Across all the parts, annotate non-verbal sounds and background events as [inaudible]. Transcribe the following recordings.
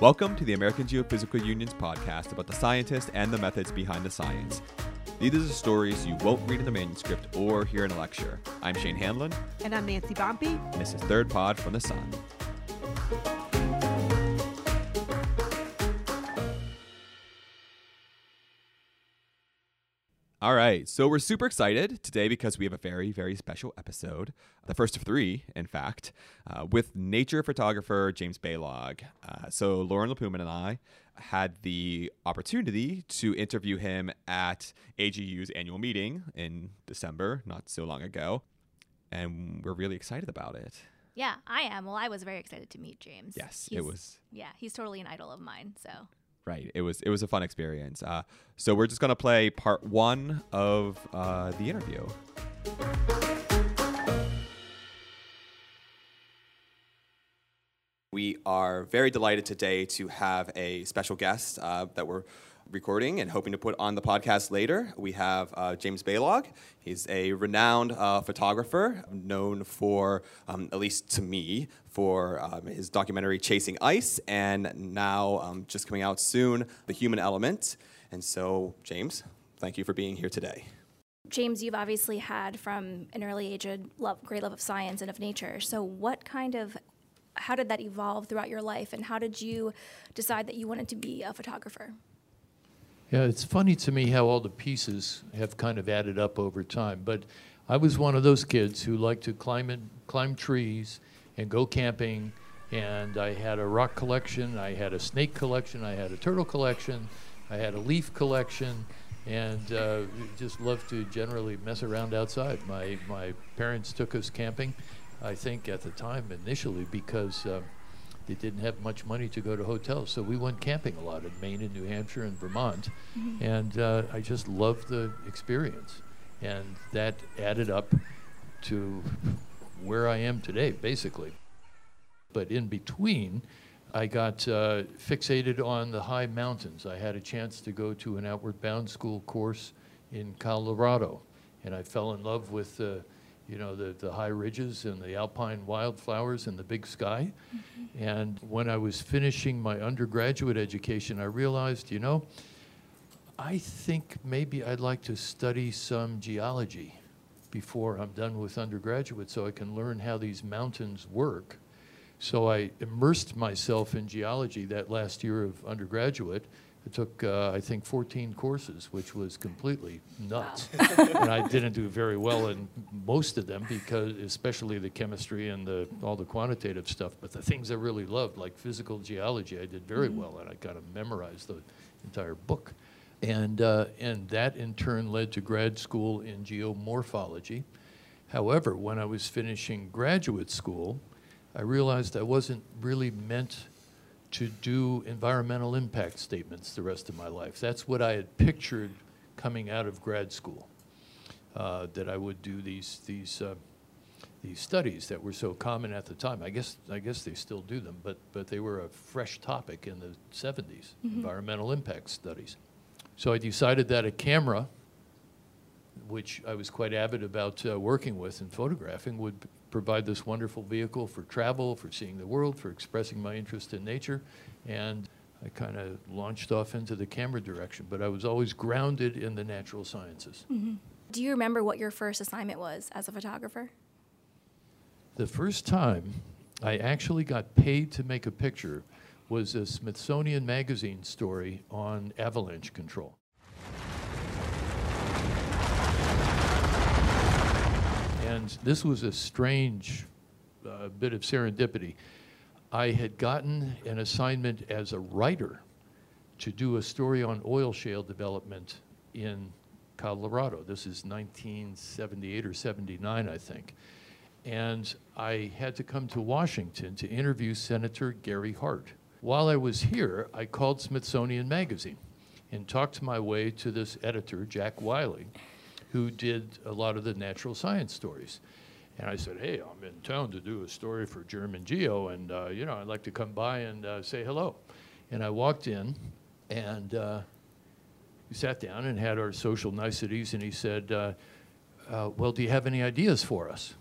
Welcome to the American Geophysical Union's podcast about the scientists and the methods behind the science. These are the stories you won't read in the manuscript or hear in a lecture. I'm Shane Hanlon. And I'm Nanci Bompey. And this is Third Pod from the Sun. All right, so we're super excited today because we have a very, very special episode, the first of three, in fact, uh, with nature photographer James Balog. Uh, so Lauren Lipuma and I had the opportunity to interview him at AGU's annual meeting in December, not so long ago, and we're really excited about it. Yeah, I am. Well, I was very excited to meet James. Yes, He's- it was Yeah, he's totally an idol of mine. So right. It was it was a fun experience. Uh, so we're just gonna play part one of uh, the interview. We are very delighted today to have a special guest uh, that we're recording and hoping to put on the podcast later. We have uh, James Balog. He's a renowned uh, photographer, known for, um, at least to me, for um, his documentary Chasing Ice, and now um, just coming out soon, The Human Element. And so, James, thank you for being here today. James, you've obviously had from an early age a love, great love of science and of nature. So what kind of how did that evolve throughout your life, and how did you decide that you wanted to be a photographer? Yeah, it's funny to me how all the pieces have kind of added up over time. But I was one of those kids who liked to climb in, climb trees and go camping. And I had a rock collection, I had a snake collection, I had a turtle collection, I had a leaf collection, and uh, just loved to generally mess around outside. My my parents took us camping, I think at the time initially because. Uh, they didn't have much money to go to hotels, so we went camping a lot in Maine and New Hampshire and Vermont, and uh, I just loved the experience, and that added up to where I am today, basically. But in between, I got uh, fixated on the high mountains. I had a chance to go to an outward bound school course in Colorado, and I fell in love with. Uh, you know, the, the high ridges and the alpine wildflowers and the big sky. Mm-hmm. And when I was finishing my undergraduate education, I realized, you know, I think maybe I'd like to study some geology before I'm done with undergraduate so I can learn how these mountains work. So I immersed myself in geology that last year of undergraduate. I took, uh, I think, 14 courses, which was completely nuts. [laughs] and I didn't do very well in most of them because, especially the chemistry and the, all the quantitative stuff. But the things I really loved, like physical geology, I did very well, and I kind of memorized the entire book. And, uh, and that in turn led to grad school in geomorphology. However, when I was finishing graduate school, I realized I wasn't really meant to do environmental impact statements the rest of my life. That's what I had pictured coming out of grad school, uh, that I would do these, these, uh, these studies that were so common at the time. I guess, I guess they still do them, but, but they were a fresh topic in the 70s, environmental impact studies. So I decided that a camera, which I was quite avid about uh, working with and photographing, would provide this wonderful vehicle for travel, for seeing the world, for expressing my interest in nature. And I kind of launched off into the camera direction, but I was always grounded in the natural sciences. Mm-hmm. Do you remember what your first assignment was as a photographer? The first time I actually got paid to make a picture was a Smithsonian Magazine story on avalanche control. And this was a strange uh, bit of serendipity. I had gotten an assignment as a writer to do a story on oil shale development in Colorado. This is 1978 or 79, I think. And I had to come to Washington to interview Senator Gary Hart. While I was here, I called Smithsonian Magazine and talked my way to this editor, Jack Wiley, who did a lot of the natural science stories. And I said, hey, I'm in town to do a story for German Geo, and, uh, you know, I'd like to come by and uh, say hello. And I walked in, and uh, we sat down and had our social niceties, and he said, uh, uh, well, do you have any ideas for us?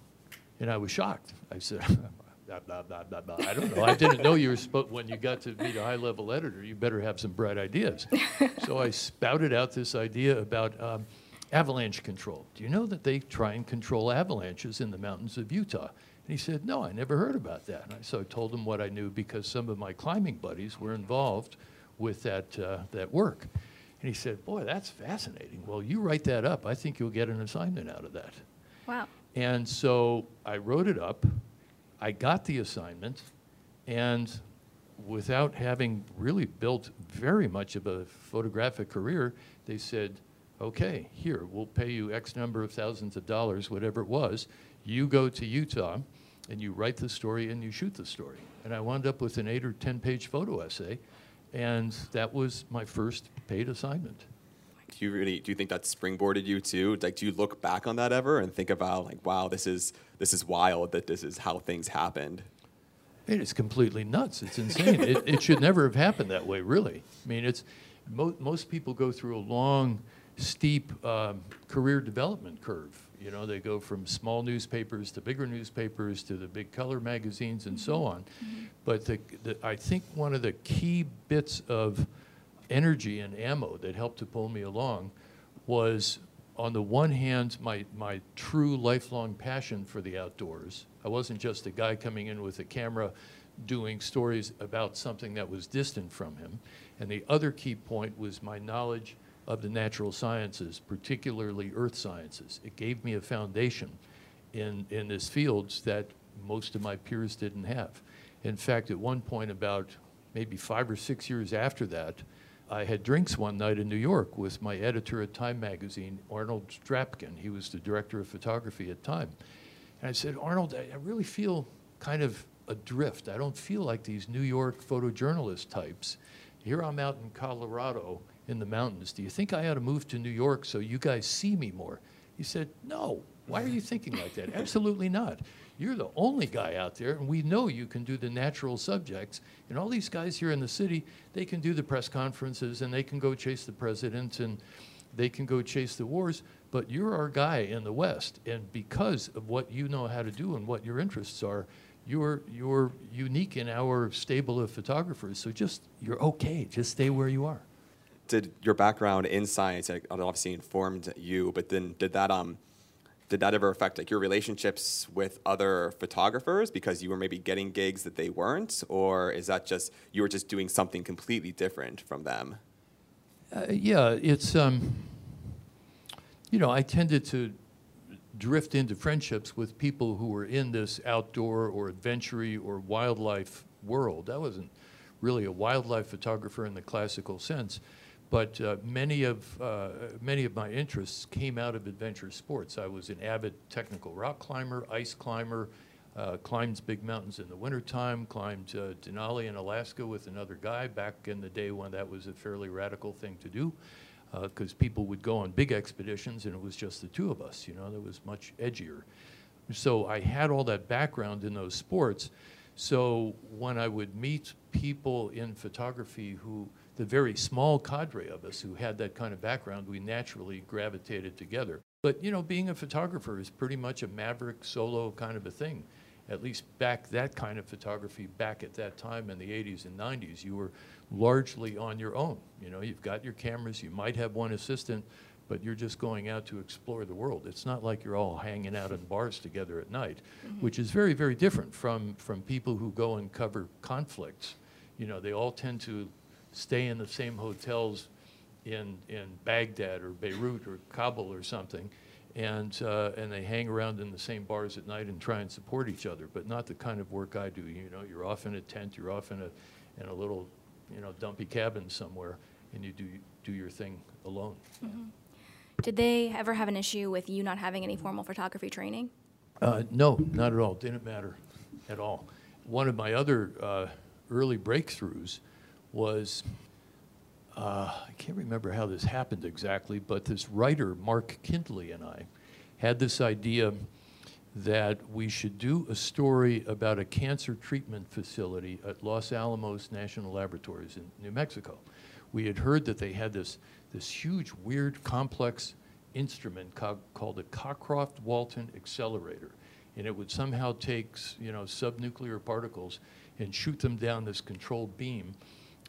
And I was shocked. I said, [laughs] blah, blah, blah, blah. I don't know. I didn't know you were supposed, when you got to meet a high level editor, you better have some bright ideas. [laughs] so I spouted out this idea about um, avalanche control. Do you know that they try and control avalanches in the mountains of Utah? And he said, No, I never heard about that. And I, so I told him what I knew because some of my climbing buddies were involved with that, uh, that work. And he said, Boy, that's fascinating. Well, you write that up. I think you'll get an assignment out of that. Wow. And so I wrote it up. I got the assignment. And without having really built very much of a photographic career, they said, okay, here, we'll pay you X number of thousands of dollars, whatever it was. You go to Utah and you write the story and you shoot the story. And I wound up with an eight or 10 page photo essay. And that was my first paid assignment. Do you really do you think that springboarded you too? Like, do you look back on that ever and think about like, wow, this is this is wild that this is how things happened? It is completely nuts. It's insane. it, it should never have happened that way, really. I mean, it's mo- most people go through a long, steep um, career development curve. You know, they go from small newspapers to bigger newspapers to the big color magazines and so on. But the, the, I think one of the key bits of energy and ammo that helped to pull me along was on the one hand my, my true lifelong passion for the outdoors i wasn't just a guy coming in with a camera doing stories about something that was distant from him and the other key point was my knowledge of the natural sciences particularly earth sciences it gave me a foundation in, in this fields that most of my peers didn't have in fact at one point about maybe five or six years after that I had drinks one night in New York with my editor at Time magazine, Arnold Drapkin. He was the director of photography at Time. And I said, Arnold, I, I really feel kind of adrift. I don't feel like these New York photojournalist types. Here I'm out in Colorado in the mountains. Do you think I ought to move to New York so you guys see me more? He said, No. Why are you thinking like that? [laughs] Absolutely not. You're the only guy out there, and we know you can do the natural subjects. And all these guys here in the city, they can do the press conferences and they can go chase the president and they can go chase the wars. But you're our guy in the West, and because of what you know how to do and what your interests are, you're you're unique in our stable of photographers. So just you're okay. Just stay where you are. Did your background in science obviously informed you, but then did that um did that ever affect like your relationships with other photographers because you were maybe getting gigs that they weren't? Or is that just you were just doing something completely different from them? Uh, yeah, it's um, you know I tended to drift into friendships with people who were in this outdoor or adventure or wildlife world. I wasn't really a wildlife photographer in the classical sense, but uh, many of uh, many of my interests came out of adventure sports. I was an avid technical rock climber, ice climber, uh, climbed big mountains in the wintertime, climbed uh, Denali in Alaska with another guy back in the day when that was a fairly radical thing to do, because people would go on big expeditions and it was just the two of us. You know, that was much edgier. So I had all that background in those sports. So when I would meet people in photography who the very small cadre of us who had that kind of background, we naturally gravitated together. But you know, being a photographer is pretty much a maverick solo kind of a thing. At least back that kind of photography back at that time in the 80s and 90s, you were largely on your own. You know, you've got your cameras, you might have one assistant, but you're just going out to explore the world. It's not like you're all hanging out in bars together at night, mm-hmm. which is very, very different from, from people who go and cover conflicts. You know, they all tend to stay in the same hotels in, in Baghdad or Beirut or Kabul or something, and, uh, and they hang around in the same bars at night and try and support each other, but not the kind of work I do. You know, you're off in a tent, you're off in a, in a little, you know, dumpy cabin somewhere, and you do, do your thing alone. Did they ever have an issue with you not having any formal photography training? Uh, no, not at all. Didn't matter at all. One of my other uh, early breakthroughs was uh, I can't remember how this happened exactly, but this writer, Mark Kindley, and I had this idea that we should do a story about a cancer treatment facility at Los Alamos National Laboratories in New Mexico. We had heard that they had this, this huge, weird, complex instrument co- called a Cockcroft Walton accelerator. and it would somehow take, you know, subnuclear particles and shoot them down this controlled beam.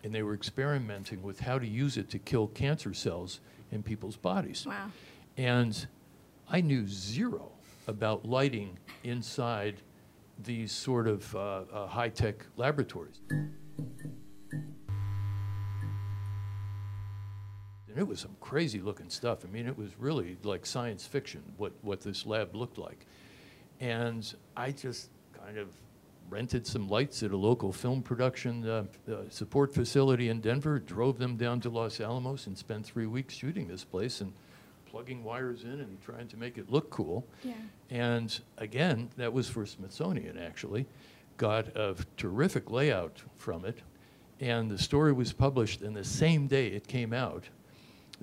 And they were experimenting with how to use it to kill cancer cells in people's bodies. Wow. And I knew zero about lighting inside these sort of uh, uh, high tech laboratories. And it was some crazy looking stuff. I mean, it was really like science fiction what, what this lab looked like. And I just kind of rented some lights at a local film production uh, uh, support facility in Denver, drove them down to Los Alamos, and spent three weeks shooting this place and plugging wires in and trying to make it look cool. Yeah. And again, that was for Smithsonian actually. Got a terrific layout from it. And the story was published, and the same day it came out,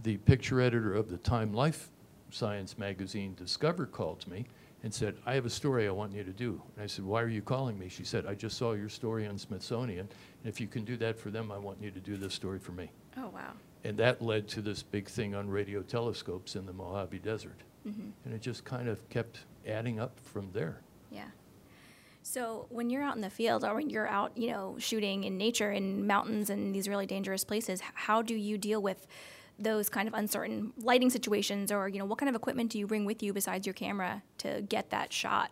the picture editor of the Time Life Science magazine, Discover, called me and said, I have a story I want you to do. And I said, Why are you calling me? She said, I just saw your story on Smithsonian, and if you can do that for them, I want you to do this story for me. Oh, wow. And that led to this big thing on radio telescopes in the Mojave Desert. Mm-hmm. And it just kind of kept adding up from there. Yeah. So when you're out in the field or when you're out, you know, shooting in nature in mountains and these really dangerous places, how do you deal with those kind of uncertain lighting situations or, you know, what kind of equipment do you bring with you besides your camera to get that shot?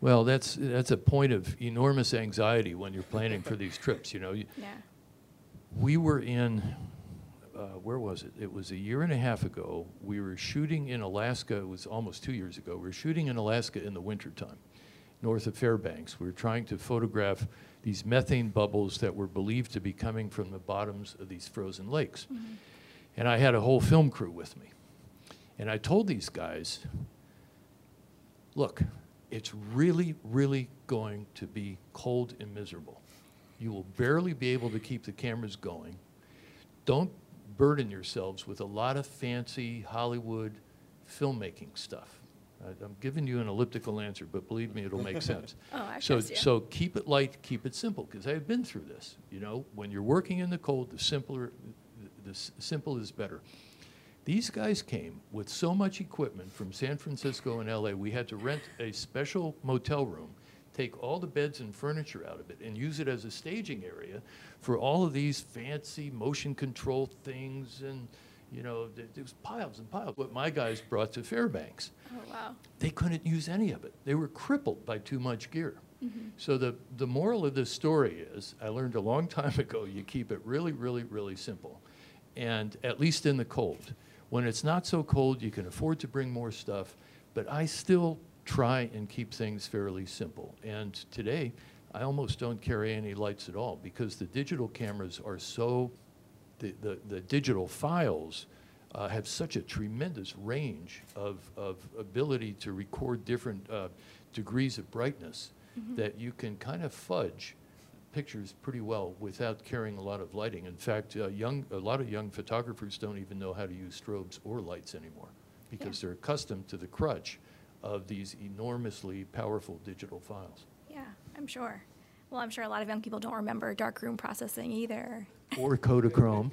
Well, that's, that's a point of enormous anxiety when you're planning for these trips. You know, [laughs] Yeah. we were in, uh, where was it? It was a year and a half ago. We were shooting in Alaska. It was almost two years ago. We were shooting in Alaska in the wintertime, north of Fairbanks. We were trying to photograph these methane bubbles that were believed to be coming from the bottoms of these frozen lakes. Mm-hmm. And I had a whole film crew with me. And I told these guys, look, it's really, really going to be cold and miserable. You will barely be able to keep the cameras going. Don't burden yourselves with a lot of fancy Hollywood filmmaking stuff. I'm giving you an elliptical answer, but believe me, it'll make [laughs] sense. Oh, I So, trust you. so keep it light, keep it simple, because I've been through this. You know, when you're working in the cold, the simpler, the s- simple is better. These guys came with so much equipment from San Francisco and LA, we had to rent a special motel room, take all the beds and furniture out of it, and use it as a staging area for all of these fancy motion control things and, you know, th- there was piles and piles. What my guys brought to Fairbanks Oh, wow. they couldn't use any of it. They were crippled by too much gear. Mm-hmm. So the, the moral of this story is, I learned a long time [laughs] ago, you keep it really, really, really simple. And at least in the cold. When it's not so cold, you can afford to bring more stuff, but I still try and keep things fairly simple. And today, I almost don't carry any lights at all because the digital cameras are so the, the, the digital files uh, have such a tremendous range of, of ability to record different uh, degrees of brightness that you can kind of fudge pictures pretty well without carrying a lot of lighting. In fact, uh, young, a lot of young photographers don't even know how to use strobes or lights anymore because they're accustomed to the crutch of these enormously powerful digital files. Yeah, I'm sure. Well, I'm sure a lot of young people don't remember darkroom processing either. or Kodachrome.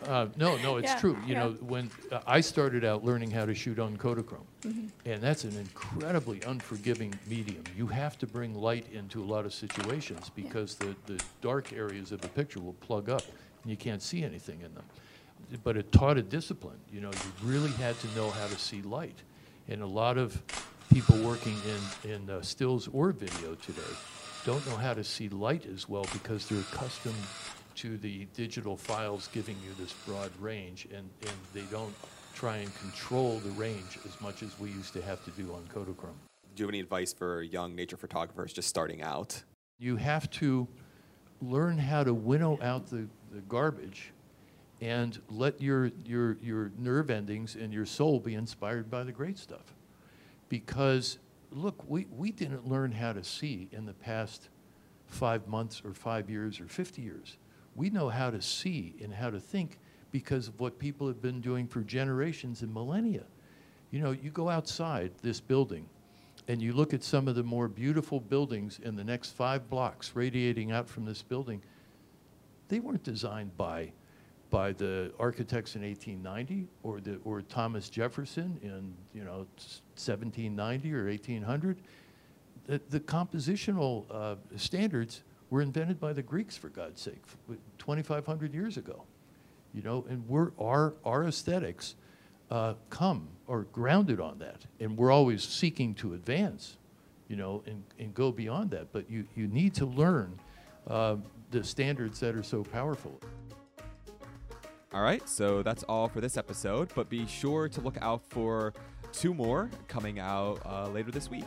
[laughs] uh, no, no, it's Yeah, true. You yeah. know, when uh, I started out learning how to shoot on Kodachrome, Mm-hmm. and that's an incredibly unforgiving medium. You have to bring light into a lot of situations because the, the dark areas of the picture will plug up and you can't see anything in them. But it taught a discipline. You know, you really had to know how to see light. And a lot of people working in, in uh, stills or video today don't know how to see light as well because they're accustomed to the digital files giving you this broad range and, and they don't try and control the range as much as we used to have to do on Kodachrome. Do you have any advice for young nature photographers just starting out? You have to learn how to winnow out the, the garbage and let your, your, your nerve endings and your soul be inspired by the great stuff. Because, look, we, we didn't learn how to see in the past five months or five years or 50 years. We know how to see and how to think because of what people have been doing for generations and millennia. You know, you go outside this building and you look at some of the more beautiful buildings in the next five blocks radiating out from this building, they weren't designed by by the architects in 1890 or, the, or Thomas Jefferson in you know 1790 or 1800. The, the compositional uh, standards were invented by the Greeks, for God's sake, 2,500 years ago. You know, and we're, our, our aesthetics uh, come or grounded on that, and we're always seeking to advance, you know, and, and go beyond that. But you, you need to learn uh, the standards that are so powerful. All right, so that's all for this episode, but be sure to look out for two more coming out uh, later this week.